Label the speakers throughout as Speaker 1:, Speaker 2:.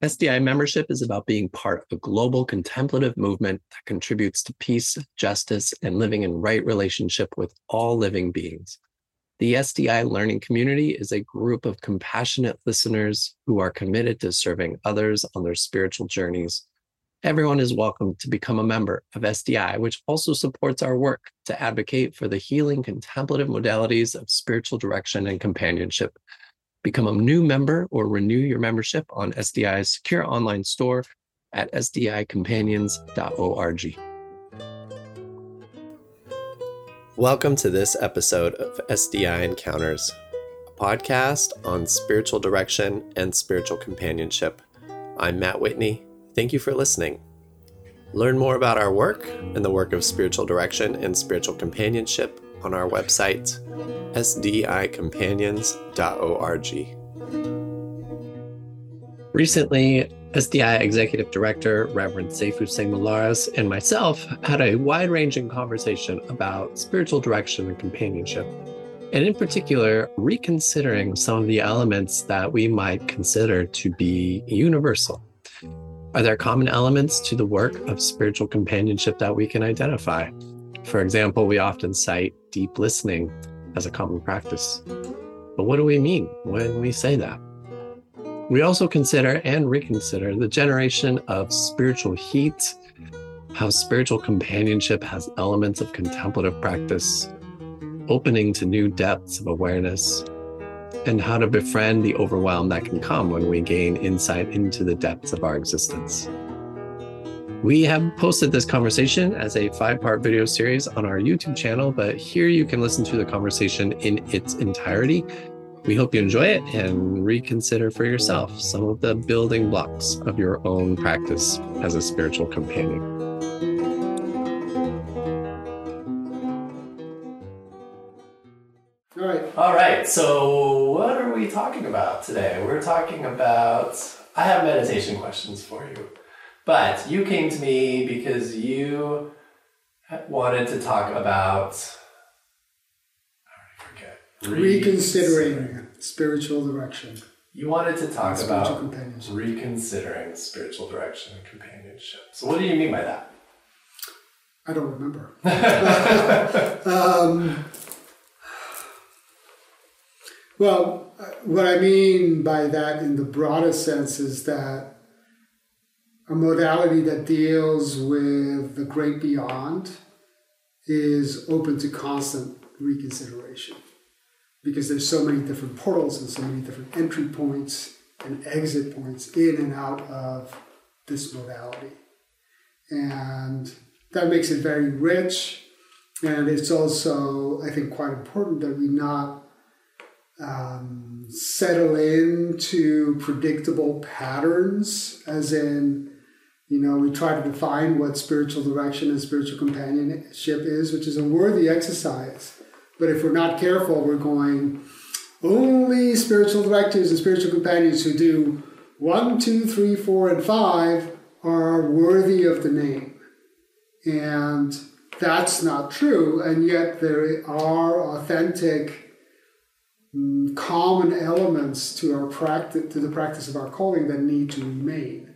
Speaker 1: SDI membership is about being part of a global contemplative movement that contributes to peace, justice, and living in right relationship with all living beings. The SDI learning community is a group of compassionate listeners who are committed to serving others on their spiritual journeys. Everyone is welcome to become a member of SDI, which also supports our work to advocate for the healing contemplative modalities of spiritual direction and companionship Become a new member or renew your membership on SDI's secure online store at sdicompanions.org. Welcome to this episode of SDI Encounters, a podcast on spiritual direction and spiritual companionship. I'm Matt Whitney. Thank you for listening. Learn more about our work and the work of spiritual direction and spiritual companionship on our website, sdicompanions.org. Recently, SDI Executive Director Reverend Seifu Singh Molares and myself had a wide ranging conversation about spiritual direction and companionship, and in particular, reconsidering some of the elements that we might consider to be universal. Are there common elements to the work of spiritual companionship that we can identify? For example, we often cite deep listening as a common practice. But what do we mean when we say that? We also consider and reconsider the generation of spiritual heat, how spiritual companionship has elements of contemplative practice, opening to new depths of awareness, and how to befriend the overwhelm that can come when we gain insight into the depths of our existence. We have posted this conversation as a five part video series on our YouTube channel, but here you can listen to the conversation in its entirety. We hope you enjoy it and reconsider for yourself some of the building blocks of your own practice as a spiritual companion.
Speaker 2: All right.
Speaker 1: All right. So, what are we talking about today? We're talking about, I have meditation questions for you. But you came to me because you wanted to talk about.
Speaker 2: Reconsidering spiritual direction.
Speaker 1: You wanted to talk about reconsidering spiritual direction and companionship. So, what do you mean by that?
Speaker 2: I don't remember. um, well, what I mean by that in the broadest sense is that a modality that deals with the great beyond is open to constant reconsideration because there's so many different portals and so many different entry points and exit points in and out of this modality. And that makes it very rich. And it's also, I think, quite important that we not um, settle into predictable patterns, as in, you know, we try to define what spiritual direction and spiritual companionship is, which is a worthy exercise. But if we're not careful, we're going, only spiritual directors and spiritual companions who do one, two, three, four, and five are worthy of the name. And that's not true. And yet there are authentic, mm, common elements to our practice, to the practice of our calling that need to remain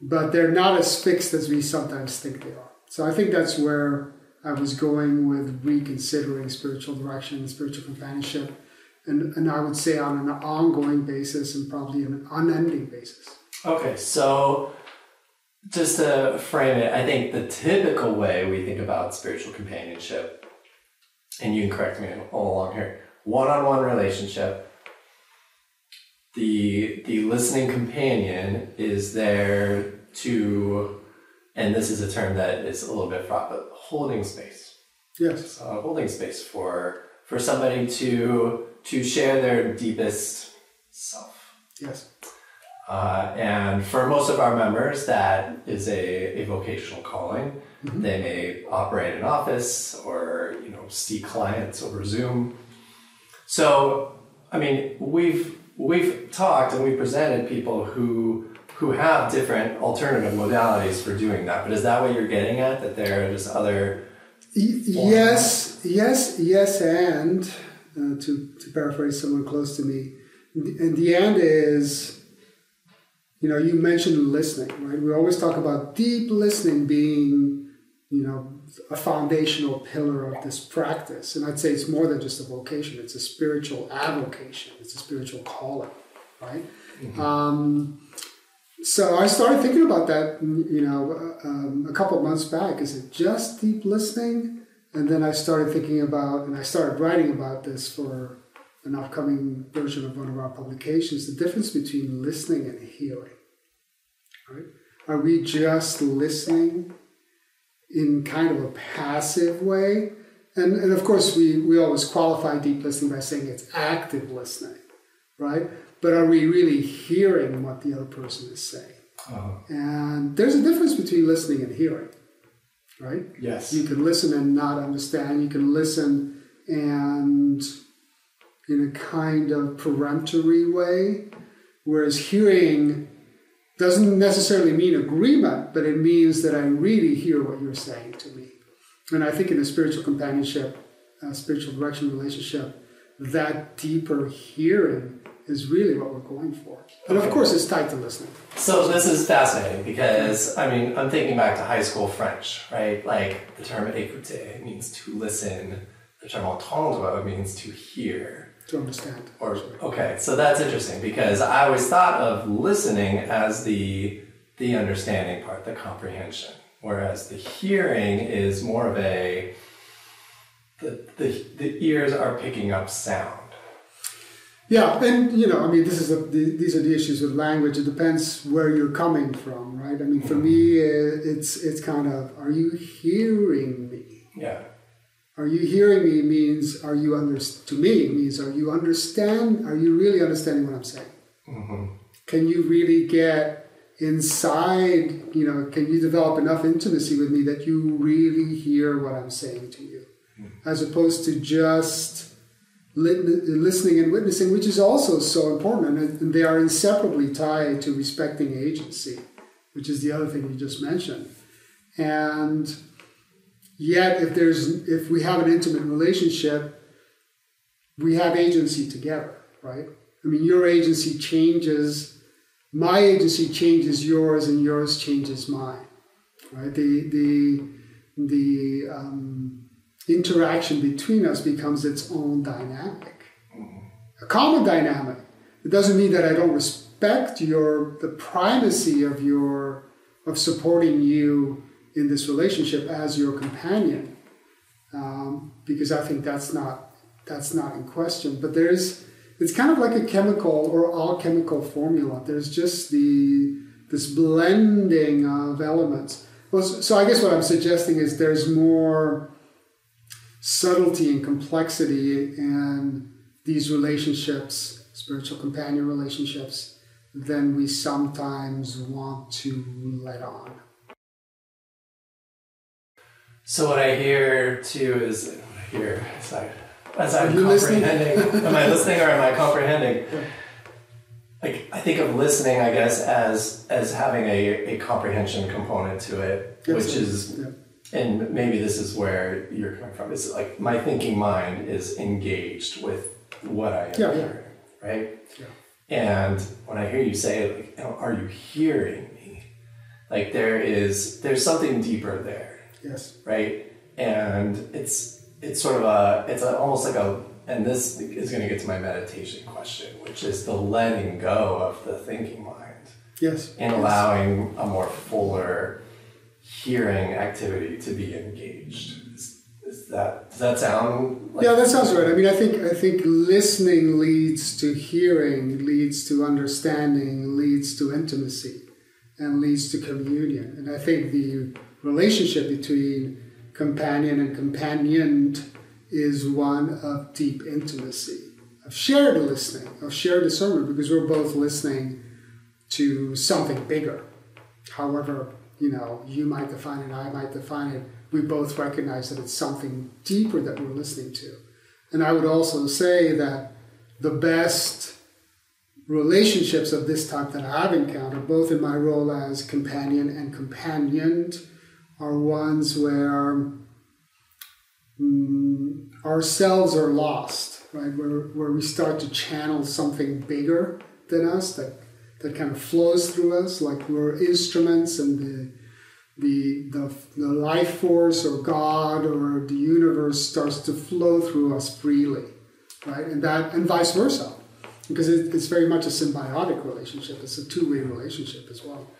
Speaker 2: but they're not as fixed as we sometimes think they are. So I think that's where I was going with reconsidering spiritual direction and spiritual companionship. And, and I would say on an ongoing basis and probably an unending basis.
Speaker 1: Okay, so just to frame it, I think the typical way we think about spiritual companionship, and you can correct me all along here, one on one relationship the the listening companion is there to and this is a term that is a little bit fraught but holding space.
Speaker 2: Yes.
Speaker 1: So holding space for for somebody to to share their deepest self.
Speaker 2: Yes.
Speaker 1: Uh, and for most of our members that is a, a vocational calling. Mm-hmm. they may operate an office or you know see clients over zoom. So i mean we've we've talked and we presented people who who have different alternative modalities for doing that. But is that what you're getting at? That there are just other
Speaker 2: yes, yes, yes, and uh, to to paraphrase someone close to me, and the end is, you know, you mentioned listening, right? We always talk about deep listening being, you know, a foundational pillar of this practice. And I'd say it's more than just a vocation, it's a spiritual avocation, it's a spiritual calling, right? Mm-hmm. Um, so I started thinking about that, you know, um, a couple months back. Is it just deep listening? And then I started thinking about, and I started writing about this for an upcoming version of one of our publications, the difference between listening and hearing. Right? Are we just listening in kind of a passive way? And, and of course, we, we always qualify deep listening by saying it's active listening, right? But are we really hearing what the other person is saying? Uh-huh. And there's a difference between listening and hearing, right?
Speaker 3: Yes.
Speaker 2: You can listen and not understand. You can listen and in a kind of peremptory way, whereas hearing doesn't necessarily mean agreement, but it means that I really hear what you're saying to me. And I think in a spiritual companionship, a spiritual direction relationship, that deeper hearing is really what we're going for. But okay. of course, it's tied to listening.
Speaker 1: So this is fascinating because I mean, I'm thinking back to high school French, right? Like the term écouter means to listen. The term entendre means to hear
Speaker 2: to understand.
Speaker 1: Or okay, so that's interesting because I always thought of listening as the the understanding part, the comprehension, whereas the hearing is more of a the the, the ears are picking up sound.
Speaker 2: Yeah, and you know, I mean, this is a, the, these are the issues with language. It depends where you're coming from, right? I mean, for me, it's it's kind of, are you hearing me?
Speaker 1: Yeah.
Speaker 2: Are you hearing me means are you under to me means are you understand are you really understanding what I'm saying? Mm-hmm. Can you really get inside? You know, can you develop enough intimacy with me that you really hear what I'm saying to you, mm-hmm. as opposed to just listening and witnessing, which is also so important, and they are inseparably tied to respecting agency, which is the other thing you just mentioned, and Yet, if there's if we have an intimate relationship, we have agency together, right? I mean, your agency changes, my agency changes yours, and yours changes mine, right? The the the um, interaction between us becomes its own dynamic, a common dynamic. It doesn't mean that I don't respect your the primacy of your of supporting you in this relationship as your companion, um, because I think that's not that's not in question. But there's it's kind of like a chemical or alchemical formula. There's just the this blending of elements. Well, so I guess what I'm suggesting is there's more subtlety and complexity in these relationships, spiritual companion relationships, than we sometimes want to let on.
Speaker 1: So what I hear too is what I hear as I as I'm comprehending. am I listening or am I comprehending? Like I think of listening, I guess, as as having a, a comprehension component to it, which is yeah. And maybe this is where you're coming from. It's like my thinking mind is engaged with what I am yeah, hearing, yeah. right? And when I hear you say, like, oh, are you hearing me? Like there is there's something deeper there
Speaker 2: Yes.
Speaker 1: Right. And it's it's sort of a it's a, almost like a and this is going to get to my meditation question, which is the letting go of the thinking mind.
Speaker 2: Yes.
Speaker 1: And
Speaker 2: yes.
Speaker 1: allowing a more fuller hearing activity to be engaged. Is, is that does that sound?
Speaker 2: Like yeah, that sounds right. I mean, I think I think listening leads to hearing, leads to understanding, leads to intimacy, and leads to communion. And I think the relationship between companion and companioned is one of deep intimacy, of shared listening, of shared discernment, because we're both listening to something bigger. However, you know, you might define it, I might define it. We both recognize that it's something deeper that we're listening to. And I would also say that the best relationships of this type that I've encountered, both in my role as companion and companioned, are ones where um, ourselves are lost, right? Where, where we start to channel something bigger than us that, that kind of flows through us, like we're instruments and the the, the, the life force or God or the universe starts to flow through us freely, right? And that and vice versa, because it, it's very much a symbiotic relationship. It's a two way relationship as well.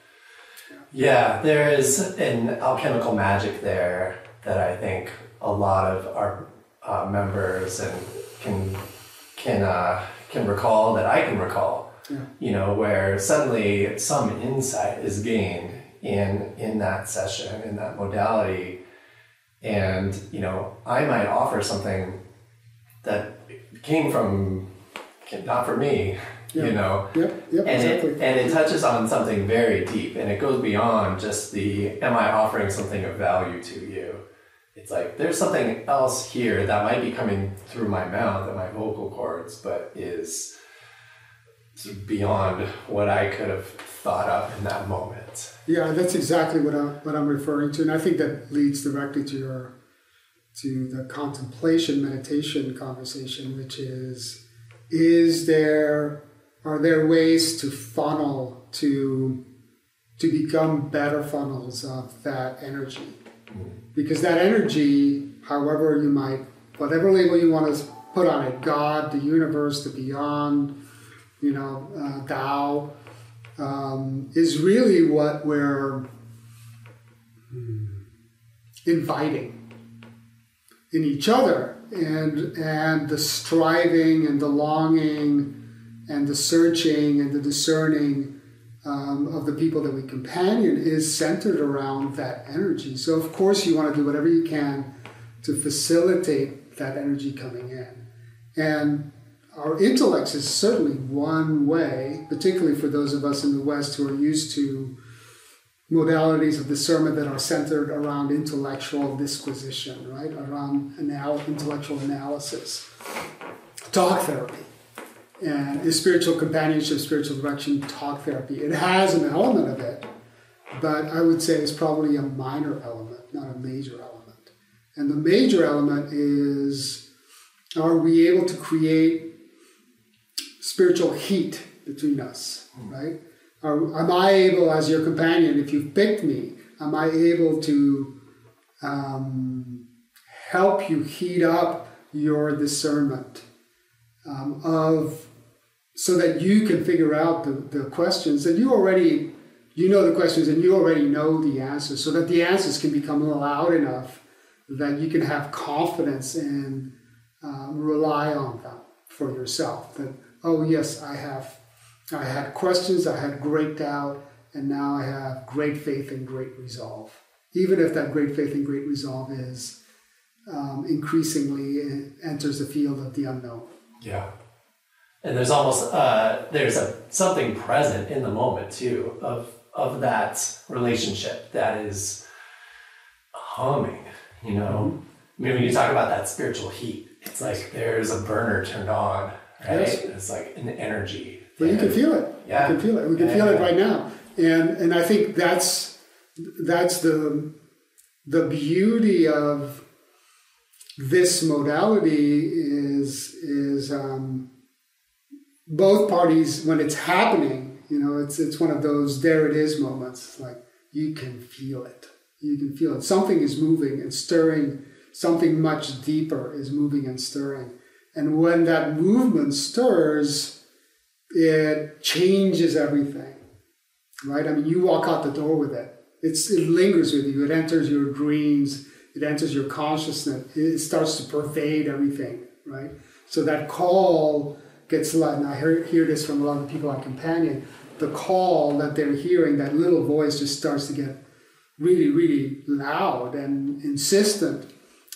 Speaker 1: Yeah. yeah, there is an alchemical magic there that I think a lot of our uh, members and can can uh, can recall that I can recall. Yeah. You know, where suddenly some insight is gained in in that session in that modality and you know i might offer something that came from not for me
Speaker 2: yeah.
Speaker 1: you know
Speaker 2: yep, yep,
Speaker 1: and
Speaker 2: exactly.
Speaker 1: it and it touches on something very deep and it goes beyond just the am i offering something of value to you it's like there's something else here that might be coming through my mouth and my vocal cords but is beyond what i could have thought of in that moment.
Speaker 2: Yeah, that's exactly what I'm what I'm referring to, and I think that leads directly to your to the contemplation meditation conversation, which is is there are there ways to funnel to to become better funnels of that energy because that energy however you might whatever label you want to put on it god the universe the beyond you know uh, Tao um, is really what we're inviting in each other. And and the striving and the longing and the searching and the discerning um, of the people that we companion is centered around that energy. So of course you want to do whatever you can to facilitate that energy coming in. And our intellects is certainly one way, particularly for those of us in the West who are used to modalities of discernment that are centered around intellectual disquisition, right? Around anal- intellectual analysis. Talk therapy and spiritual companionship, spiritual direction, talk therapy. It has an element of it, but I would say it's probably a minor element, not a major element. And the major element is are we able to create spiritual heat between us, right? Are, am I able, as your companion, if you've picked me, am I able to um, help you heat up your discernment um, of so that you can figure out the, the questions that you already you know the questions and you already know the answers so that the answers can become loud enough that you can have confidence and um, rely on them for yourself that oh yes, I have, I had questions, I had great doubt, and now I have great faith and great resolve. Even if that great faith and great resolve is um, increasingly enters the field of the unknown.
Speaker 1: Yeah, and there's almost uh, there's a something present in the moment too of of that relationship that is humming. You know, mm-hmm. I mean, when you talk about that spiritual heat, it's like there's a burner turned on right? Yes. It's like an energy.
Speaker 2: But you can feel it.
Speaker 1: Yeah.
Speaker 2: You can feel it. We can yeah, feel yeah. it right now. And and I think that's that's the the beauty of this modality is is um, both parties when it's happening. You know, it's it's one of those there it is moments. It's like you can feel it. You can feel it. Something is moving and stirring. Something much deeper is moving and stirring. And when that movement stirs, it changes everything, right? I mean, you walk out the door with it. It's, it lingers with you. It enters your dreams. It enters your consciousness. It starts to pervade everything, right? So that call gets loud. And I hear, hear this from a lot of people I companion. The call that they're hearing, that little voice just starts to get really, really loud and insistent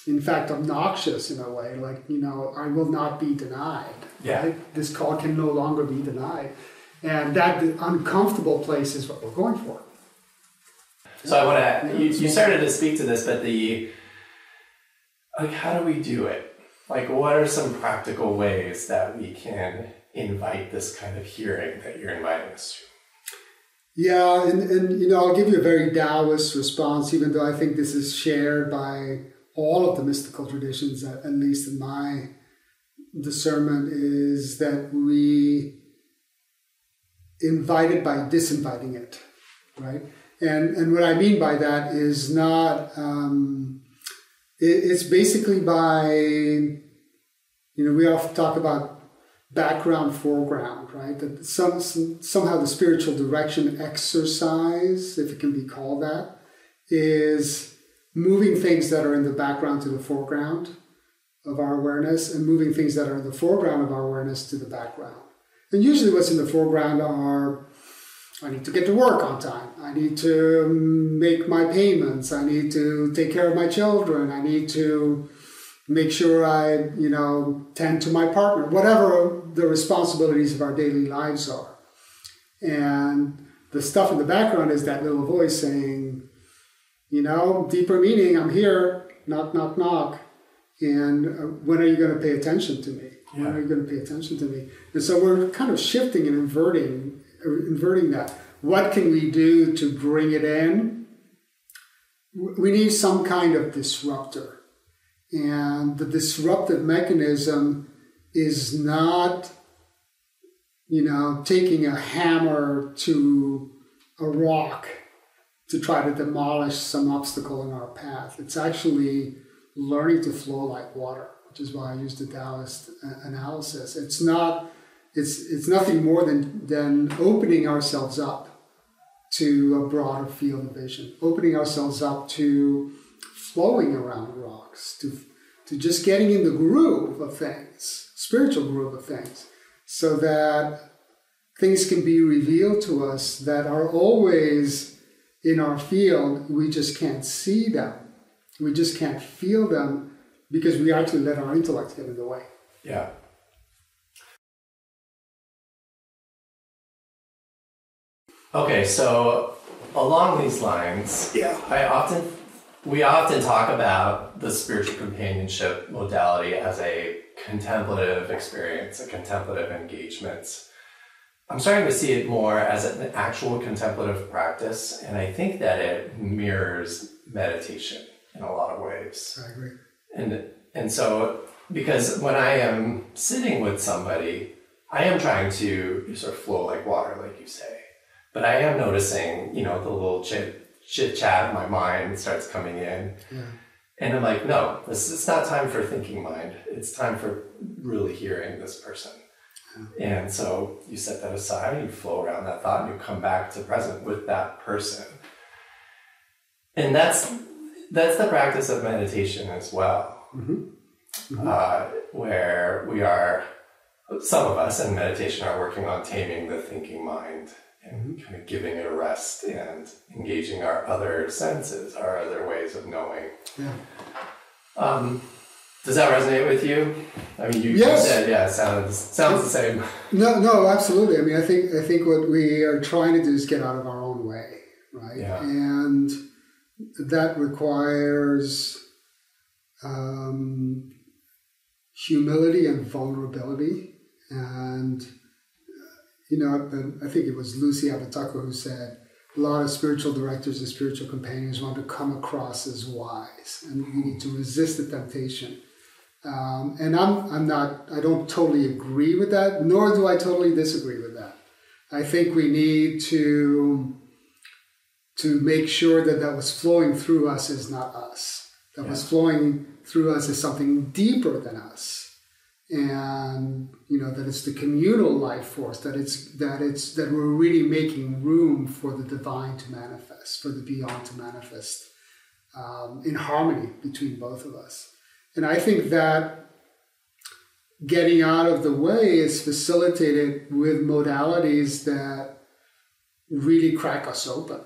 Speaker 2: in fact obnoxious in a way like you know i will not be denied.
Speaker 1: Yeah. right?
Speaker 2: This call can no longer be denied. And that uncomfortable place is what we're going for.
Speaker 1: So i want to you, you started to speak to this but the like how do we do it? Like what are some practical ways that we can invite this kind of hearing that you're inviting us to?
Speaker 2: Yeah, and, and you know, I'll give you a very Taoist response, even though I think this is shared by all of the mystical traditions, at, least in my discernment, is that we invited by disinviting it, right? And and what I mean by that is not. Um, it, it's basically by, you know, we often talk about background, foreground, right? That some, some somehow the spiritual direction exercise, if it can be called that, is moving things that are in the background to the foreground of our awareness and moving things that are in the foreground of our awareness to the background. And usually, what's in the foreground are I need to get to work on time. I need to um, make my payments. I need to take care of my children. I need to make sure I, you know, tend to my partner, whatever the responsibilities of our daily lives are. And the stuff in the background is that little voice saying, you know, deeper meaning, I'm here, knock, knock, knock. And uh, when are you going to pay attention to me? When are you going to pay attention to me? And so we're kind of shifting and inverting inverting that. What can we do to bring it in? We need some kind of disruptor. And the disruptive mechanism is not, you know, taking a hammer to a rock to try to demolish some obstacle in our path. It's actually learning to flow like water, which is why I use the Taoist uh, analysis. It's not it's it's nothing more than than opening ourselves up to a broader field of vision, opening ourselves up to flowing around rocks, to to just getting in the groove of things, spiritual groove of things, so that things can be revealed to us that are always in our field. We just can't see them. We just can't feel them because we actually let our intellect get in the way.
Speaker 1: Yeah. Okay, so along these lines,
Speaker 2: yeah,
Speaker 1: I often we often talk about the spiritual companionship modality as a contemplative experience, a contemplative engagement. I'm starting to see it more as an actual contemplative practice, and I think that it mirrors meditation in a lot of ways.
Speaker 2: I agree.
Speaker 1: And and so because when I am sitting with somebody, I am trying to sort of flow like water, like you say. But I am noticing, you know, the little chit, chit chat in my mind starts coming in. Yeah. And I'm like, no, this it's not time for thinking mind. It's time for really hearing this person. And so you set that aside, you flow around that thought, and you come back to present with that person. And that's that's the practice of meditation as well, mm-hmm. Mm-hmm. Uh, where we are. Some of us in meditation are working on taming the thinking mind and mm-hmm. kind of giving it a rest and engaging our other senses, our other ways of knowing.
Speaker 2: Yeah.
Speaker 1: Um, does that resonate with you? I mean, you,
Speaker 2: yes.
Speaker 1: said, yeah, sounds sounds the same.
Speaker 2: No, no, absolutely. I mean, I think I think what we are trying to do is get out of our own way, right?
Speaker 1: Yeah.
Speaker 2: And that requires um, humility and vulnerability and you know, I think it was Lucy Abatako who said, a lot of spiritual directors and spiritual companions want to come across as wise, and you need to resist the temptation. Um, and I'm, I'm not, I don't totally agree with that, nor do I totally disagree with that. I think we need to, to make sure that that was flowing through us is not us. That yeah. was flowing through us is something deeper than us and you know that it's the communal life force that it's that it's that we're really making room for the divine to manifest for the beyond to manifest um, in harmony between both of us and i think that getting out of the way is facilitated with modalities that really crack us open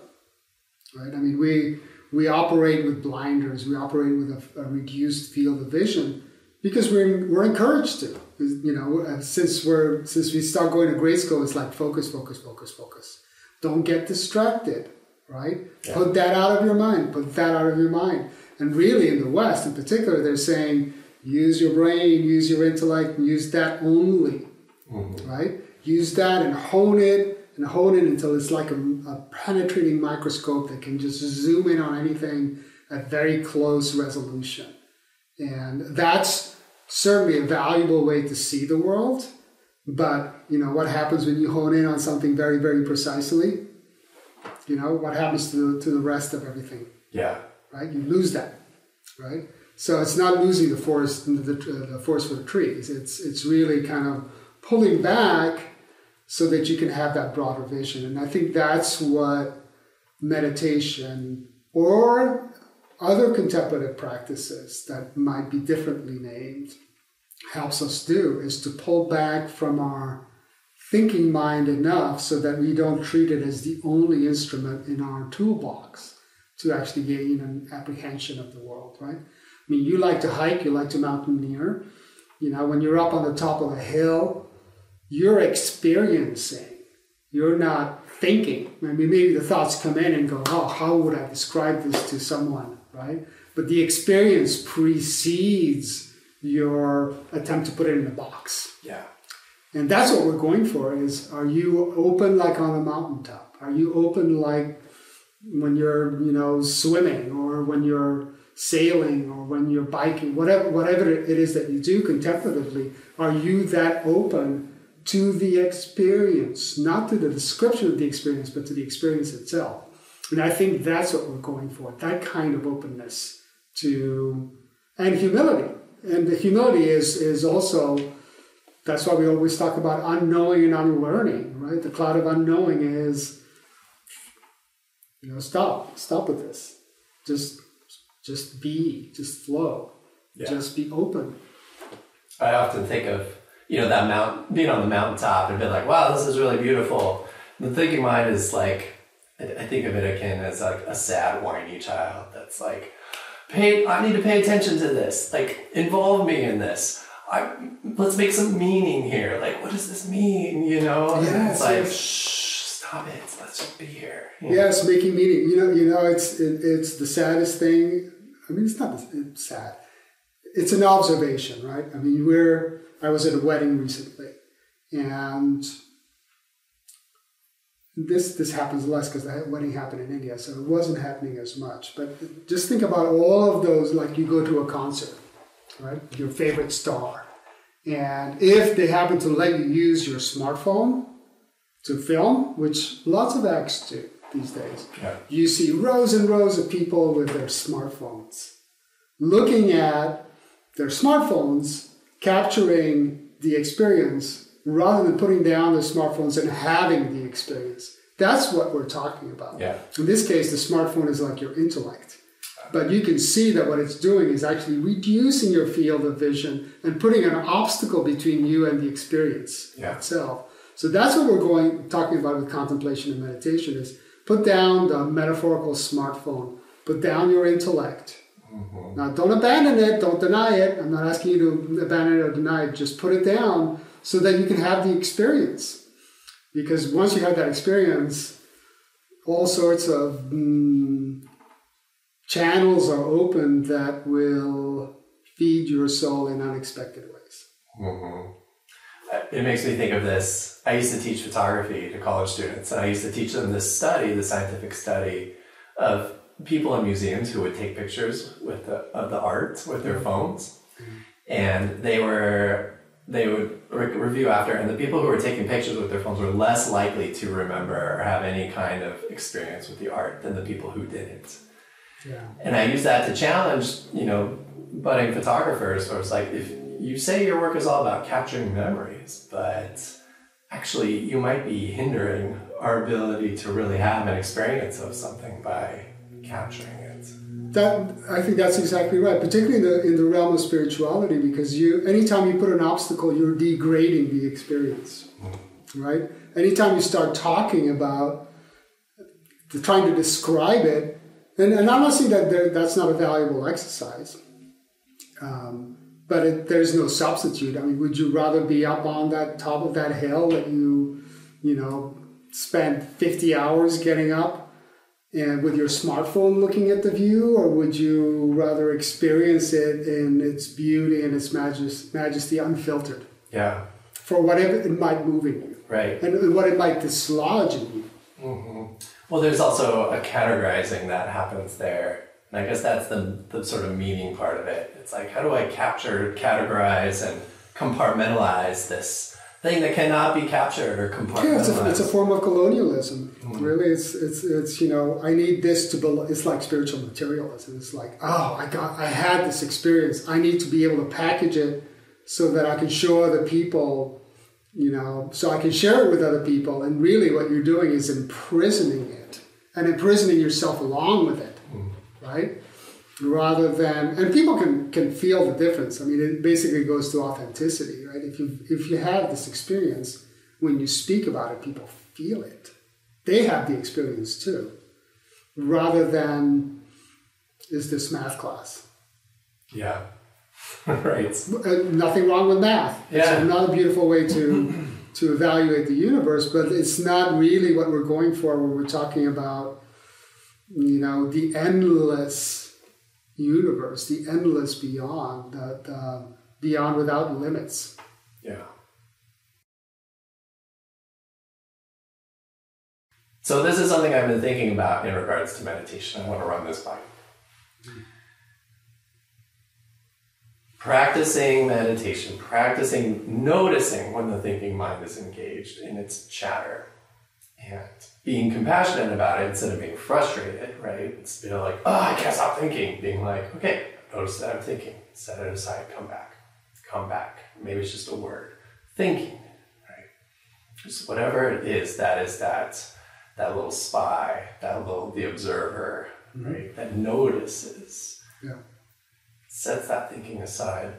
Speaker 2: right i mean we we operate with blinders we operate with a, a reduced field of vision because we're we're encouraged to. You know, uh, since we're since we start going to grade school, it's like focus, focus, focus, focus. Don't get distracted, right? Yeah. Put that out of your mind. Put that out of your mind. And really, in the West, in particular, they're saying use your brain, use your intellect, and use that only, mm-hmm. right? Use that and hone it and hone it until it's like a, a penetrating microscope that can just zoom in on anything at very close resolution. And that's certainly a valuable way to see the world, But you know what happens when you hone in on something very, very precisely? You know what happens to the, to the rest of everything?
Speaker 1: Yeah.
Speaker 2: Right. You lose that. Right. So it's not losing the forest, the, the forest for the trees. It's it's really kind of pulling back so that you can have that broader vision. And I think that's what meditation or other contemplative practices that might be differently named helps us do is to pull back from our thinking mind enough so that we don't treat it as the only instrument in our toolbox to actually gain an apprehension of the world, right? I mean, you like to hike, you like to mountaineer. You know, when you're up on the top of a hill, you're experiencing, you're not thinking. I mean, maybe the thoughts come in and go, oh, how would I describe this to someone, right? But the experience precedes your attempt to put it in a box.
Speaker 1: Yeah.
Speaker 2: And that's what we're going for is are you open like on a mountaintop? Are you open like when you're, you know, swimming or when you're sailing or when you're biking, whatever whatever it is that you do contemplatively, are you that open to the experience, not to the description of the experience, but to the experience itself? And I think that's what we're going for, that kind of openness to and humility and the humility is is also that's why we always talk about unknowing and unlearning, right? The cloud of unknowing is you know, stop, stop with this. Just just be, just flow. Yeah. Just be open.
Speaker 1: I often think of, you know, that mount being on the mountaintop and be like, wow, this is really beautiful. The thinking mind is like I think of it akin as like a sad, whiny child that's like, pay I need to pay attention to this. Like involve me in this. I let's make some meaning here. Like what does this mean? You know?
Speaker 2: Yeah,
Speaker 1: it's like shh, it. Let's be here.
Speaker 2: You yes, making meaning. You know, you know, it's it, it's the saddest thing. I mean, it's not it's sad. It's an observation, right? I mean, we're I was at a wedding recently, and this this happens less because the wedding happened in India, so it wasn't happening as much. But just think about all of those. Like you go to a concert, right? Your favorite star, and if they happen to let you use your smartphone to film, which lots of acts do these days,
Speaker 1: yeah.
Speaker 2: you see rows and rows of people with their smartphones, looking at their smartphones, capturing the experience rather than putting down the smartphones and having the experience. That's what we're talking about.
Speaker 1: Yeah.
Speaker 2: In this case, the smartphone is like your intellect. But you can see that what it's doing is actually reducing your field of vision and putting an obstacle between you and the experience
Speaker 1: yeah.
Speaker 2: itself. So that's what we're going talking about with contemplation and meditation is put down the metaphorical smartphone, put down your intellect. Mm-hmm. Now don't abandon it, don't deny it. I'm not asking you to abandon it or deny it, just put it down so that you can have the experience. Because once you have that experience, all sorts of mm, channels are open that will feed your soul in unexpected ways.
Speaker 1: Mm-hmm. It makes me think of this. I used to teach photography to college students, and I used to teach them this study, the scientific study of people in museums who would take pictures with the, of the art with their phones, and they were they would re- review after, and the people who were taking pictures with their phones were less likely to remember or have any kind of experience with the art than the people who didn't.
Speaker 2: Yeah.
Speaker 1: And I use that to challenge, you know, budding photographers. So it's like if you say your work is all about capturing memories, but actually you might be hindering our ability to really have an experience of something by capturing it.
Speaker 2: That I think that's exactly right, particularly in the in the realm of spirituality, because you anytime you put an obstacle, you're degrading the experience, right? Anytime you start talking about trying to describe it, and, and I'm not saying that that's not a valuable exercise, um, but it, there's no substitute. I mean, would you rather be up on that top of that hill that you, you know, spent 50 hours getting up and with your smartphone looking at the view, or would you rather experience it in its beauty and its majesty unfiltered?
Speaker 1: Yeah.
Speaker 2: For whatever it might move in you.
Speaker 1: Right.
Speaker 2: And what it might dislodge in you.
Speaker 1: Mm-hmm. Well, there's also a categorizing that happens there. And I guess that's the, the sort of meaning part of it. It's like, how do I capture, categorize, and compartmentalize this thing that cannot be captured or compartmentalized.
Speaker 2: Yeah, it's a, it's a form of colonialism. Mm-hmm. Really, it's it's it's you know I need this to be. It's like spiritual materialism. It's like oh I got I had this experience. I need to be able to package it so that I can show other people. You know, so I can share it with other people. And really, what you're doing is imprisoning it and imprisoning yourself along with it. Right? rather than and people can can feel the difference. I mean it basically goes to authenticity right? If you if you have this experience when you speak about it people feel it. They have the experience too. Rather than is this math class?
Speaker 1: Yeah. Right.
Speaker 2: Uh, nothing wrong with math. Yeah. it's another beautiful way to to evaluate the universe but it's not really what we're going for when we're talking about you know the endless universe, the endless beyond, the, the beyond without limits.
Speaker 1: Yeah. So this is something I've been thinking about in regards to meditation. I want to run this by. Practicing meditation, practicing noticing when the thinking mind is engaged in its chatter and being compassionate about it instead of being frustrated, right? It's you know like, oh, I can't stop thinking. Being like, okay, notice that I'm thinking. Set it aside. Come back. Come back. Maybe it's just a word. Thinking, right? Just whatever it is. That is that that little spy, that little the observer, mm-hmm. right? That notices.
Speaker 2: Yeah.
Speaker 1: Sets that thinking aside.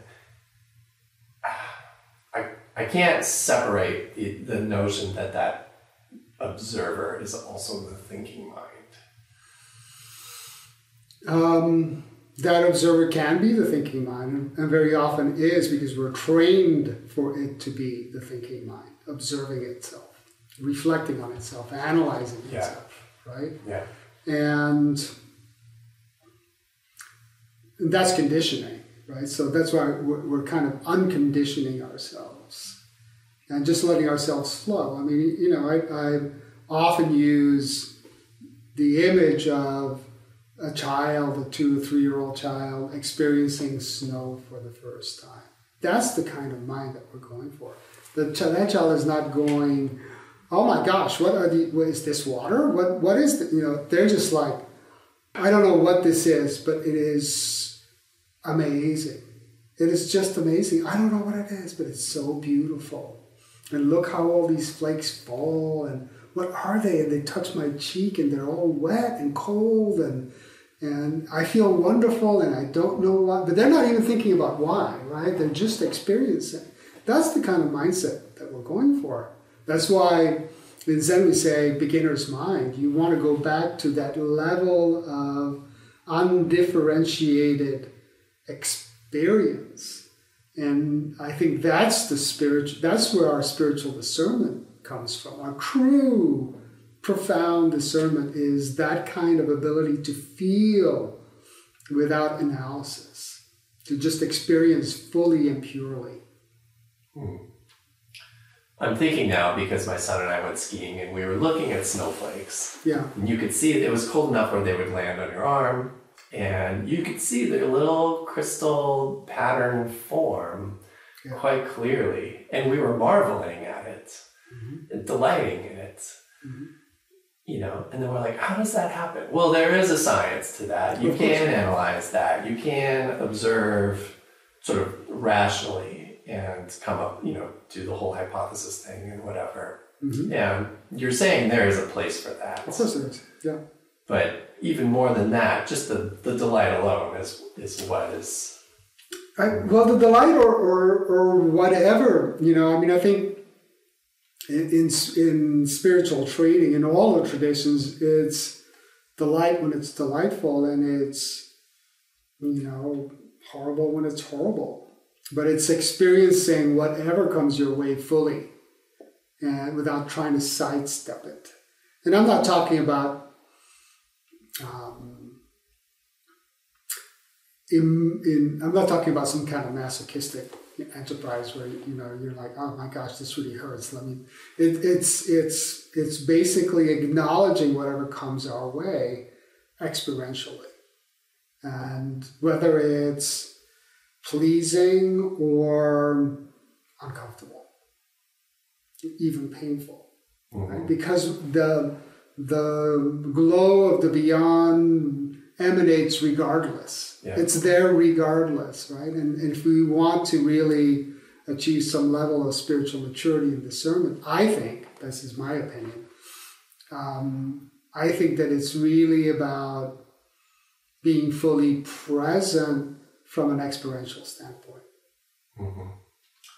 Speaker 1: I I can't separate the, the notion that that observer is also the thinking mind?
Speaker 2: Um, that observer can be the thinking mind, and very often is because we're trained for it to be the thinking mind, observing itself, reflecting on itself, analyzing yeah. itself, right?
Speaker 1: Yeah.
Speaker 2: And that's conditioning, right? So that's why we're, we're kind of unconditioning ourselves and just letting ourselves flow. I mean, you know, I, I often use the image of a child, a two or three year old child, experiencing snow for the first time. That's the kind of mind that we're going for. The, that child is not going, oh my gosh, what are the, what is this water? What, what is the, you know, they're just like, I don't know what this is, but it is amazing. It is just amazing. I don't know what it is, but it's so beautiful and look how all these flakes fall and what are they? And they touch my cheek and they're all wet and cold and and I feel wonderful and I don't know why but they're not even thinking about why right? They're just experiencing. That's the kind of mindset that we're going for. That's why in Zen we say beginner's mind you want to go back to that level of undifferentiated experience and I think that's the spiritual, that's where our spiritual discernment comes from. Our true, profound discernment is that kind of ability to feel without analysis, to just experience fully and purely.
Speaker 1: Hmm. I'm thinking now because my son and I went skiing and we were looking at snowflakes.
Speaker 2: Yeah.
Speaker 1: And you could see it was cold enough where they would land on your arm and you could see the little crystal pattern form yeah. quite clearly. And we were marveling at it mm-hmm. and delighting in it. Mm-hmm. You know, and then we're like, how does that happen? Well, there is a science to that. You can analyze that. You can observe sort of rationally and come up, you know, do the whole hypothesis thing and whatever. Mm-hmm. And you're saying there is a place for that.
Speaker 2: Of course there is. Yeah.
Speaker 1: But even more than that, just the, the delight alone is is what is.
Speaker 2: I, well, the delight or, or or whatever you know. I mean, I think in, in in spiritual training in all the traditions, it's delight when it's delightful, and it's you know horrible when it's horrible. But it's experiencing whatever comes your way fully, and without trying to sidestep it. And I'm not talking about um, in, in, I'm not talking about some kind of masochistic enterprise where you know you're like, oh my gosh, this really hurts. Let me. It, it's it's it's basically acknowledging whatever comes our way experientially, and whether it's pleasing or uncomfortable. even painful, mm-hmm. right? Because the the glow of the beyond emanates regardless. Yeah. It's there regardless, right? And, and if we want to really achieve some level of spiritual maturity and discernment, I think, this is my opinion, um, I think that it's really about being fully present from an experiential standpoint.
Speaker 1: Mm-hmm.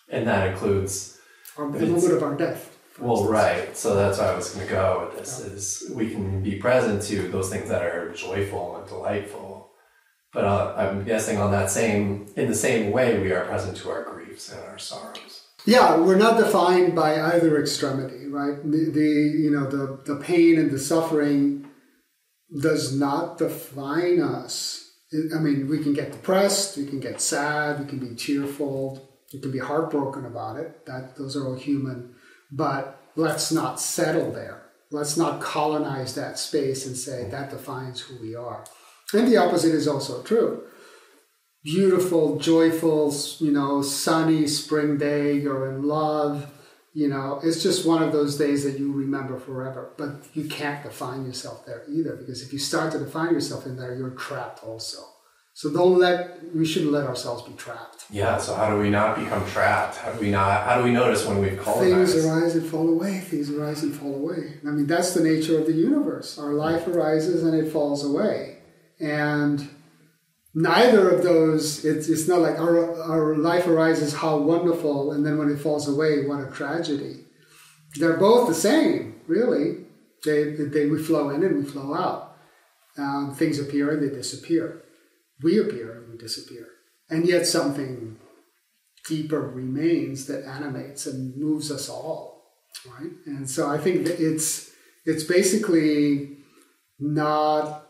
Speaker 1: And that includes
Speaker 2: our, the moment of our death.
Speaker 1: Well, right. So that's why I was going to go with this: yeah. is we can be present to those things that are joyful and delightful, but uh, I'm guessing on that same in the same way we are present to our griefs and our sorrows.
Speaker 2: Yeah, we're not defined by either extremity, right? The, the you know the the pain and the suffering does not define us. I mean, we can get depressed, we can get sad, we can be tearful, we can be heartbroken about it. That those are all human but let's not settle there. Let's not colonize that space and say that defines who we are. And the opposite is also true. Beautiful, joyful, you know, sunny spring day, you're in love, you know, it's just one of those days that you remember forever. But you can't define yourself there either, because if you start to define yourself in there, you're trapped also. So don't let we shouldn't let ourselves be trapped.
Speaker 1: Yeah. So how do we not become trapped? How do we not? How do we notice when we've colonized?
Speaker 2: Things arise and fall away. Things arise and fall away. I mean, that's the nature of the universe. Our life arises and it falls away, and neither of those. It's it's not like our our life arises, how wonderful, and then when it falls away, what a tragedy. They're both the same, really. They they we flow in and we flow out. Um, things appear and they disappear we appear and we disappear. And yet something deeper remains that animates and moves us all, right? And so I think that it's it's basically not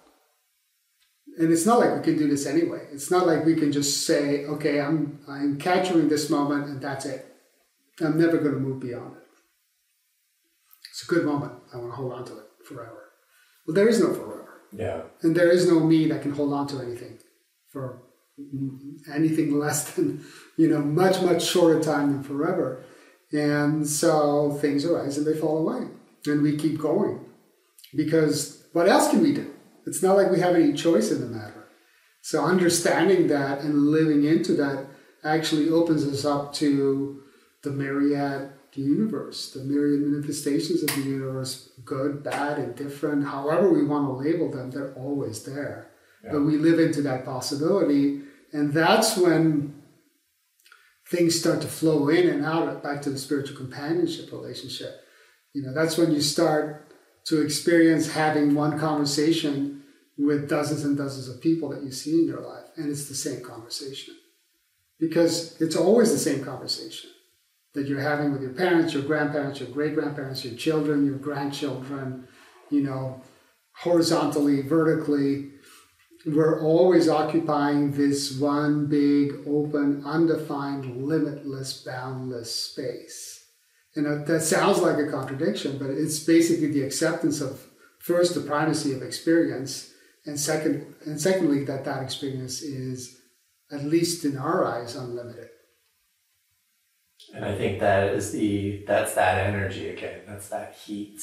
Speaker 2: and it's not like we can do this anyway. It's not like we can just say, okay, I'm I'm capturing this moment and that's it. I'm never going to move beyond it. It's a good moment. I want to hold on to it forever. Well, there is no forever.
Speaker 1: Yeah.
Speaker 2: And there is no me that can hold on to anything for anything less than, you know, much, much shorter time than forever. And so things arise and they fall away. And we keep going. Because what else can we do? It's not like we have any choice in the matter. So understanding that and living into that actually opens us up to the myriad universe, the myriad manifestations of the universe, good, bad, indifferent, however we want to label them, they're always there. But we live into that possibility. And that's when things start to flow in and out back to the spiritual companionship relationship. You know, that's when you start to experience having one conversation with dozens and dozens of people that you see in your life. And it's the same conversation. Because it's always the same conversation that you're having with your parents, your grandparents, your great grandparents, your children, your grandchildren, you know, horizontally, vertically, we're always occupying this one big, open, undefined, limitless, boundless space. And that sounds like a contradiction, but it's basically the acceptance of first the primacy of experience, and second, and secondly that that experience is, at least in our eyes, unlimited.
Speaker 1: And I think that is the that's that energy again. That's that heat,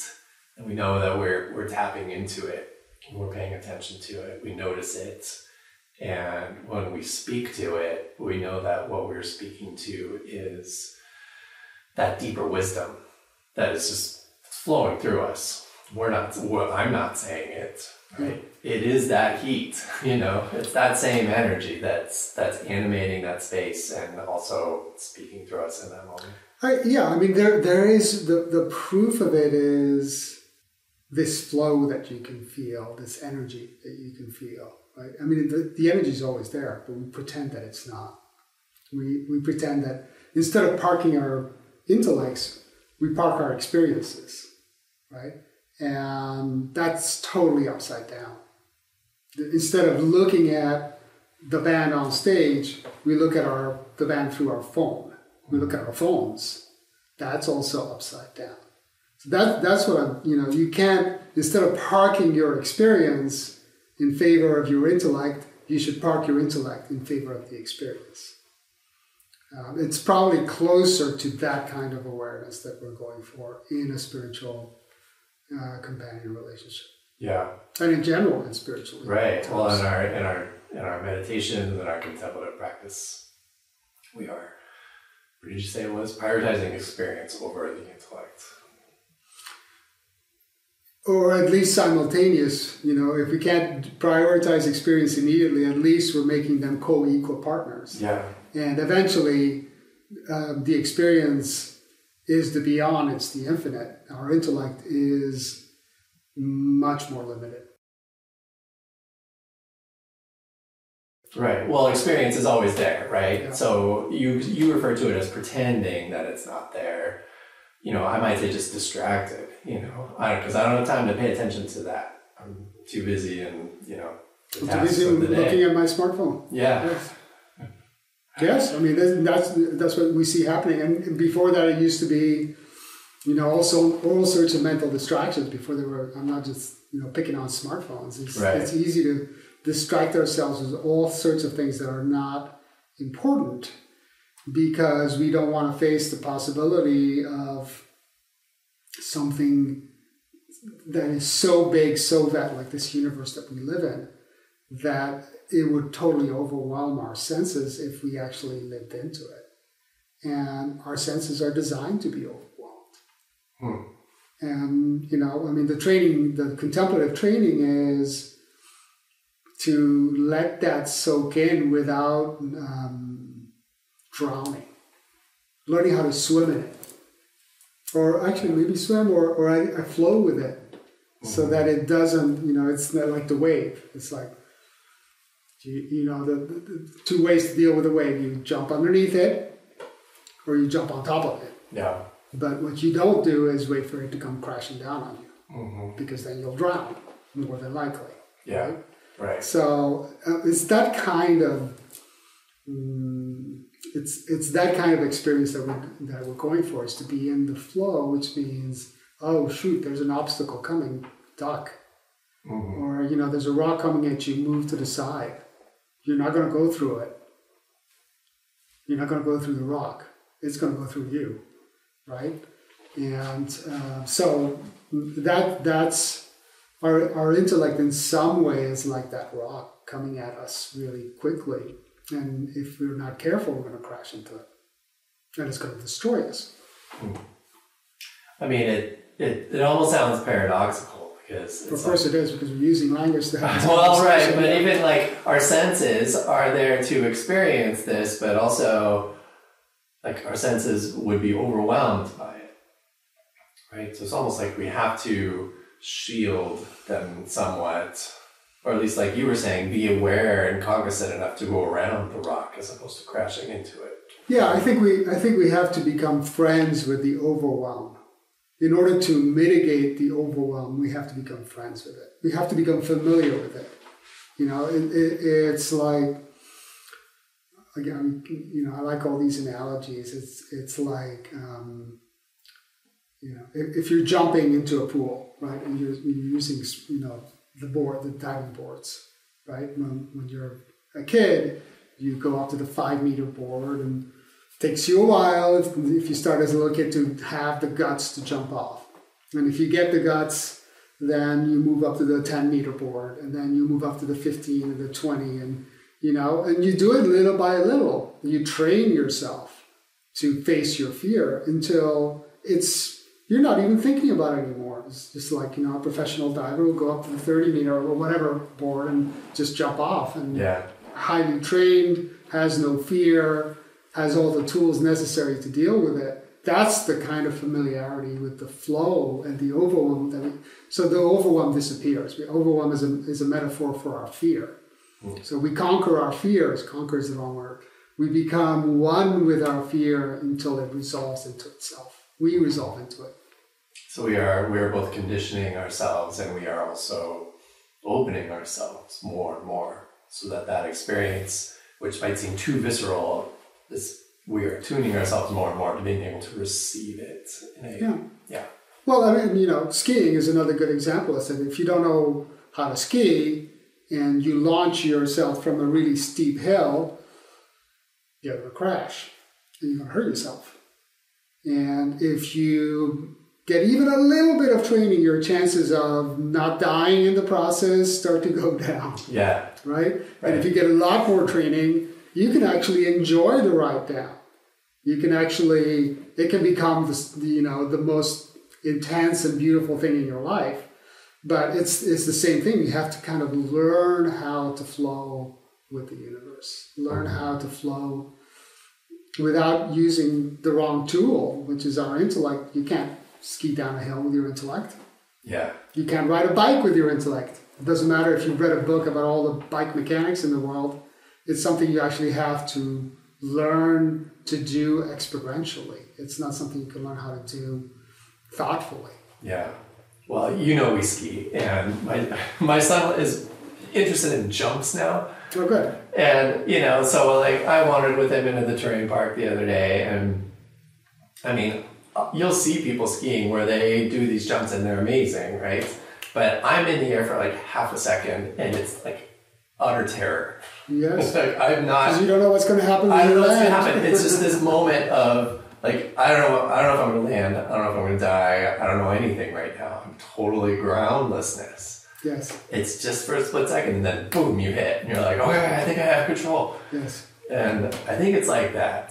Speaker 1: and we know that we're we're tapping into it we're paying attention to it, we notice it. And when we speak to it, we know that what we're speaking to is that deeper wisdom that is just flowing through us. We're not, well, I'm not saying it, right? It is that heat, you know, it's that same energy that's, that's animating that space and also speaking through us in that moment.
Speaker 2: I, yeah, I mean, there, there is the, the proof of it is this flow that you can feel, this energy that you can feel, right? I mean, the, the energy is always there, but we pretend that it's not. We, we pretend that instead of parking our intellects, we park our experiences, right? And that's totally upside down. Instead of looking at the band on stage, we look at our the band through our phone. We look at our phones. That's also upside down that that's what I'm. You know, you can't instead of parking your experience in favor of your intellect, you should park your intellect in favor of the experience. Um, it's probably closer to that kind of awareness that we're going for in a spiritual uh, companion relationship.
Speaker 1: Yeah.
Speaker 2: And in general, in spiritual.
Speaker 1: Right. Terms. Well, in our in our in our meditation and our contemplative practice, we are. What did you say it was? Prioritizing experience over the intellect.
Speaker 2: Or at least simultaneous. You know, if we can't prioritize experience immediately, at least we're making them co-equal partners.
Speaker 1: Yeah.
Speaker 2: And eventually, uh, the experience is the beyond. It's the infinite. Our intellect is much more limited.
Speaker 1: Right. Well, experience is always there, right? Yeah. So you you refer to it as pretending that it's not there. You know, I might say just distracted. You know, because I don't have time to pay attention to that. I'm too busy and you know.
Speaker 2: I'm too busy looking at my smartphone.
Speaker 1: Yeah.
Speaker 2: Yes. yes. I mean that's that's what we see happening. And before that, it used to be, you know, also all sorts of mental distractions. Before there were, I'm not just you know picking on smartphones. It's, right. it's easy to distract ourselves with all sorts of things that are not important because we don't want to face the possibility of something that is so big, so that like this universe that we live in, that it would totally overwhelm our senses if we actually lived into it. And our senses are designed to be overwhelmed. Hmm. And, you know, I mean, the training, the contemplative training is to let that soak in without um, drowning, learning how to swim in it. Or actually, maybe swim or, or I, I flow with it mm-hmm. so that it doesn't, you know, it's not like the wave. It's like, you, you know, the, the, the two ways to deal with a wave you jump underneath it or you jump on top of it.
Speaker 1: Yeah.
Speaker 2: But what you don't do is wait for it to come crashing down on you mm-hmm. because then you'll drown more than likely.
Speaker 1: Yeah. Right? Right.
Speaker 2: So uh, it's that kind of um, it's it's that kind of experience that we that we're going for is to be in the flow, which means oh shoot, there's an obstacle coming, duck, mm-hmm. or you know there's a rock coming at you, move to the side. You're not going to go through it. You're not going to go through the rock. It's going to go through you, right? And uh, so that that's our, our intellect in some way is like that rock coming at us really quickly. And if we're not careful, we're going to crash into it. And it's going to destroy us. Hmm.
Speaker 1: I mean, it, it, it almost sounds paradoxical because.
Speaker 2: Of course, like, it is because we're using language to
Speaker 1: well, right, but even like our senses are there to experience this, but also like our senses would be overwhelmed by it. Right? So it's almost like we have to shield them somewhat, or at least like you were saying, be aware and cognizant enough to go around the rock as opposed to crashing into it.
Speaker 2: Yeah, I think we I think we have to become friends with the overwhelm. In order to mitigate the overwhelm, we have to become friends with it. We have to become familiar with it. You know, it, it, it's like again, you know, I like all these analogies. It's it's like um, you know, if, if, you're jumping into a pool, right, and you're, you're, using, you know, the board, the diving boards, right? When, when you're a kid, you go up to the five meter board and it takes you a while if, you start as a little kid to have the guts to jump off. And if you get the guts, then you move up to the 10 meter board and then you move up to the 15 and the 20 and you know and you do it little by little you train yourself to face your fear until it's you're not even thinking about it anymore. It's just like, you know, a professional diver will go up to the 30 meter or whatever board and just jump off. And
Speaker 1: yeah.
Speaker 2: highly trained, has no fear, has all the tools necessary to deal with it. That's the kind of familiarity with the flow and the overwhelm that we, so the overwhelm disappears. The overwhelm is a, is a metaphor for our fear. Mm. So we conquer our fears, conquer is the wrong word. We become one with our fear until it resolves into itself we resolve into it.
Speaker 1: So we are we are both conditioning ourselves and we are also opening ourselves more and more so that that experience, which might seem too visceral, is we are tuning ourselves more and more to being able to receive it. A,
Speaker 2: yeah.
Speaker 1: Yeah.
Speaker 2: Well, I mean, you know, skiing is another good example. I said if you don't know how to ski and you launch yourself from a really steep hill, you're going to crash and you're going to hurt yourself. And if you get even a little bit of training, your chances of not dying in the process start to go down.
Speaker 1: Yeah.
Speaker 2: Right?
Speaker 1: right.
Speaker 2: And if you get a lot more training, you can actually enjoy the ride down. You can actually, it can become the, you know the most intense and beautiful thing in your life. But it's it's the same thing. You have to kind of learn how to flow with the universe. Learn how to flow without using the wrong tool, which is our intellect. You can't ski down a hill with your intellect.
Speaker 1: Yeah.
Speaker 2: You can't ride a bike with your intellect. It doesn't matter if you've read a book about all the bike mechanics in the world. It's something you actually have to learn to do experientially. It's not something you can learn how to do thoughtfully.
Speaker 1: Yeah. Well, you know we ski, and my my son is interested in jumps now.
Speaker 2: Oh, good.
Speaker 1: And you know, so like I wandered with him into the terrain park the other day, and I mean, you'll see people skiing where they do these jumps and they're amazing, right? But I'm in the air for like half a second, and it's like utter terror.
Speaker 2: Yes.
Speaker 1: like I'm not.
Speaker 2: Because you don't know what's going to happen.
Speaker 1: I don't know what's gonna happen. It's just this moment of like I don't know. I don't know if I'm gonna land. I don't know if I'm gonna die. I don't know anything right now. I'm totally groundlessness.
Speaker 2: Yes.
Speaker 1: It's just for a split second, and then boom, you hit, and you're like, oh, okay, I think I have control.
Speaker 2: Yes.
Speaker 1: And I think it's like that.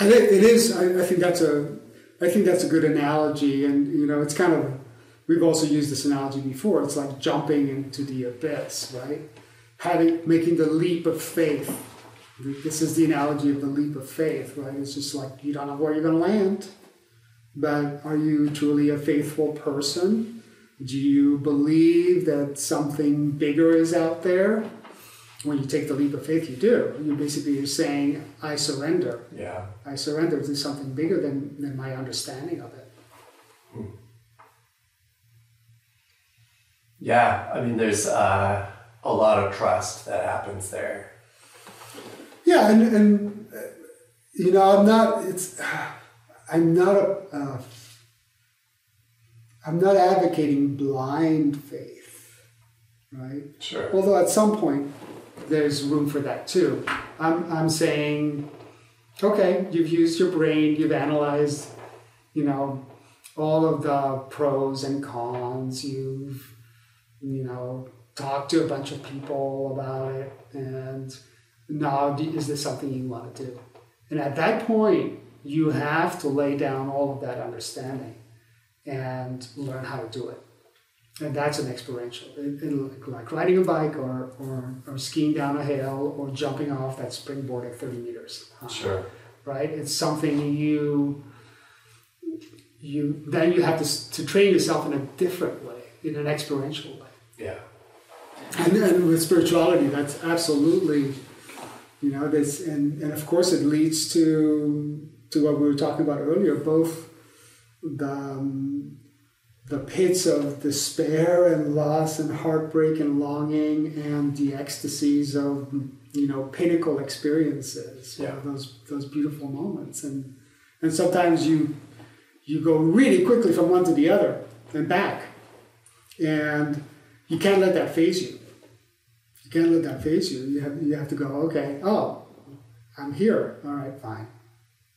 Speaker 2: I think it is. I, I think that's a. I think that's a good analogy, and you know, it's kind of. We've also used this analogy before. It's like jumping into the abyss, right? Having making the leap of faith. This is the analogy of the leap of faith, right? It's just like you don't know where you're going to land, but are you truly a faithful person? Do you believe that something bigger is out there? When you take the leap of faith, you do. You basically are saying, "I surrender."
Speaker 1: Yeah.
Speaker 2: I surrender to something bigger than, than my understanding of it.
Speaker 1: Yeah. I mean, there's uh, a lot of trust that happens there.
Speaker 2: Yeah, and, and uh, you know, I'm not. It's I'm not a. Uh, I'm not advocating blind faith, right?
Speaker 1: Sure.
Speaker 2: Although at some point there's room for that too. I'm I'm saying, okay, you've used your brain, you've analyzed, you know, all of the pros and cons. You've you know talked to a bunch of people about it, and now is this something you want to do? And at that point, you have to lay down all of that understanding and learn how to do it and that's an experiential in, in like, like riding a bike or, or, or skiing down a hill or jumping off that springboard at 30 meters high,
Speaker 1: Sure.
Speaker 2: right it's something you you then you have to, to train yourself in a different way in an experiential way
Speaker 1: Yeah.
Speaker 2: and, and with spirituality that's absolutely you know this and, and of course it leads to to what we were talking about earlier both the um, the pits of despair and loss and heartbreak and longing and the ecstasies of you know pinnacle experiences. You know,
Speaker 1: Yeah.
Speaker 2: those those beautiful moments. And and sometimes you you go really quickly from one to the other and back. And you can't let that faze you. You can't let that faze you. You have you have to go okay oh i'm here. All right fine.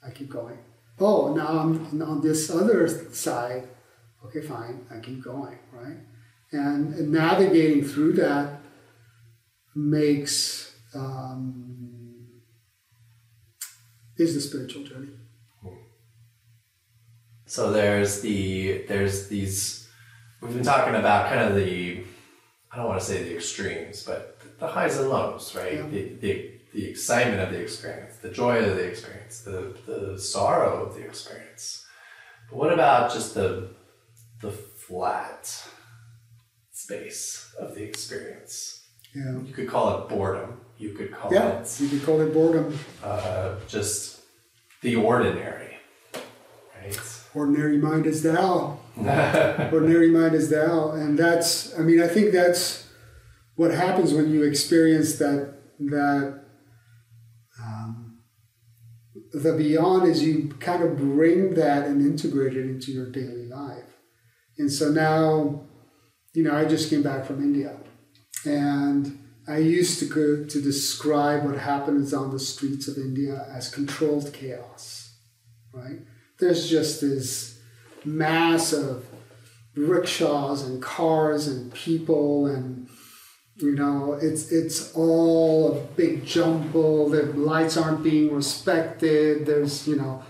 Speaker 2: I keep going. Oh now i'm on this other side okay fine i keep going right and, and navigating through that makes um, is the spiritual journey
Speaker 1: So there's the there's these we've been talking about kind of the I don't want to say the extremes, but the highs and lows, right?
Speaker 2: Yeah.
Speaker 1: The, the the excitement of the experience, the joy of the experience, the the sorrow of the experience. But what about just the the flat space of the experience?
Speaker 2: yeah
Speaker 1: You could call it boredom. You could call
Speaker 2: yeah
Speaker 1: it
Speaker 2: you could call it boredom
Speaker 1: uh, just the ordinary, right?
Speaker 2: ordinary mind is Tao ordinary mind is Tao and that's i mean i think that's what happens when you experience that that um, the beyond is you kind of bring that and integrate it into your daily life and so now you know i just came back from india. And i used to go to describe what happens on the streets of india as controlled chaos right? There's just this mass of rickshaws and cars and people and you know it's it's all a big jumble. The lights aren't being respected. There's you know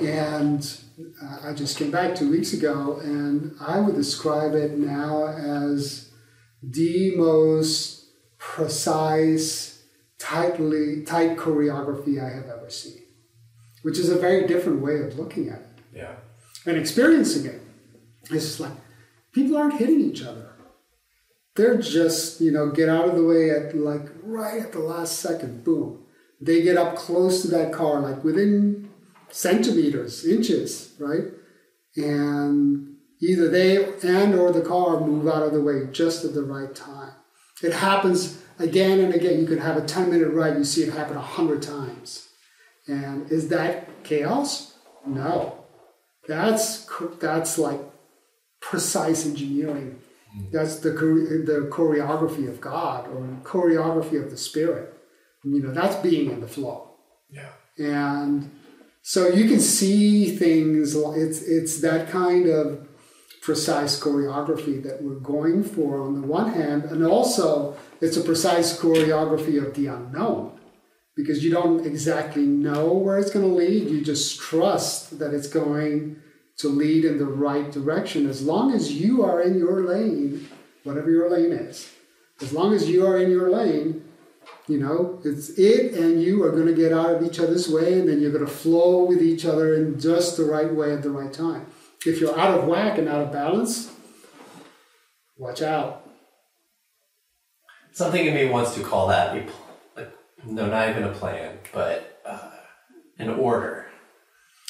Speaker 2: and Uh, i just came back two weeks ago and i would describe it now as the most precise tightly tight choreography i have ever seen which is a very different way of looking at it
Speaker 1: yeah
Speaker 2: and experiencing it it's just like people aren't hitting each other. They're just, you know, get out of the way at like right at the last second, boom. They get up close to that car, like within centimeters, inches, right? And either they and or the car move out of the way just at the right time. It happens again and again. You could have a 10 minute ride, you see it happen a hundred times. And is that chaos? No. That's that's like precise engineering. That's the the choreography of God or choreography of the Spirit. You know, that's being in the flow.
Speaker 1: Yeah.
Speaker 2: And so you can see things. It's it's that kind of precise choreography that we're going for on the one hand, and also it's a precise choreography of the unknown because you don't exactly know where it's going to lead. You just trust that it's going to lead in the right direction as long as you are in your lane, whatever your lane is. As long as you are in your lane, you know, it's it and you are going to get out of each other's way and then you're going to flow with each other in just the right way at the right time. If you're out of whack and out of balance, watch out.
Speaker 1: Something in me wants to call that a, like, no, not even a plan, but uh, an order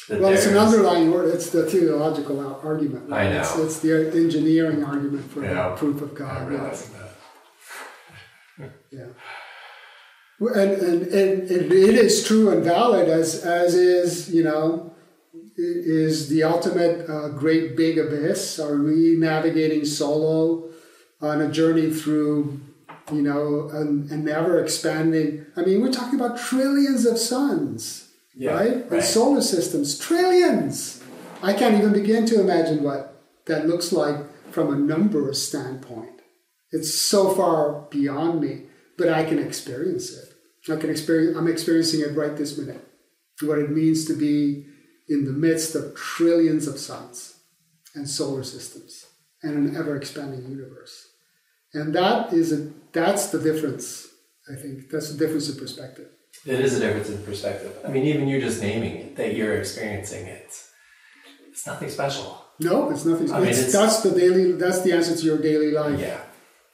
Speaker 2: well, it's an underlying order. It's the theological argument.
Speaker 1: Right? I know.
Speaker 2: It's, it's, the engineering argument for yeah. the proof of God.
Speaker 1: Yeah.
Speaker 2: yeah. And, and, and, it is true and valid as, as is, you know, is the ultimate uh, great big abyss. Are we navigating solo on a journey through, you know, an, an ever expanding? I mean, we're talking about trillions of suns yeah, right? right? And solar systems, trillions. I can't even begin to imagine what that looks like from a number standpoint. It's so far beyond me, but I can experience it. I can experience. I'm experiencing it right this minute. What it means to be in the midst of trillions of suns and solar systems and an ever expanding universe. And that is a that's the difference. I think that's the difference in perspective.
Speaker 1: It is a difference in perspective. I mean, even you just naming it, that you're experiencing it, it's nothing special.
Speaker 2: No, it's nothing. I mean, it's, that's the daily. That's the answer to your daily life.
Speaker 1: Yeah,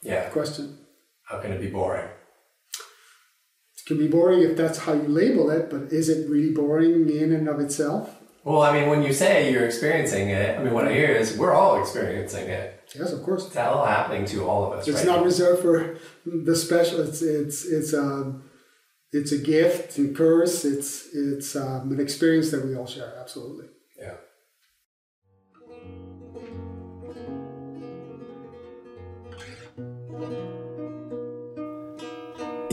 Speaker 1: yeah.
Speaker 2: Question.
Speaker 1: How can it be boring?
Speaker 2: Can be boring if that's how you label it, but is it really boring in and of itself?
Speaker 1: Well, I mean, when you say you're experiencing it, I mean, what I hear is we're all experiencing it.
Speaker 2: Yes, of course.
Speaker 1: It's all happening to all of us.
Speaker 2: It's
Speaker 1: right
Speaker 2: not
Speaker 1: now.
Speaker 2: reserved for the special. It's it's it's um, it's a gift and curse. It's it's um, an experience that we all share. Absolutely.
Speaker 1: Yeah.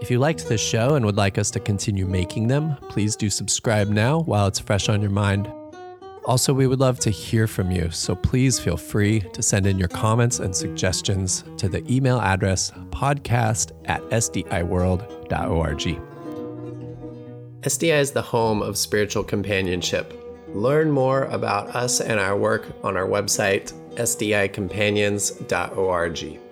Speaker 3: If you liked this show and would like us to continue making them, please do subscribe now while it's fresh on your mind. Also, we would love to hear from you, so please feel free to send in your comments and suggestions to the email address podcast at sdiworld.org. SDI is the home of spiritual companionship. Learn more about us and our work on our website, sdicompanions.org.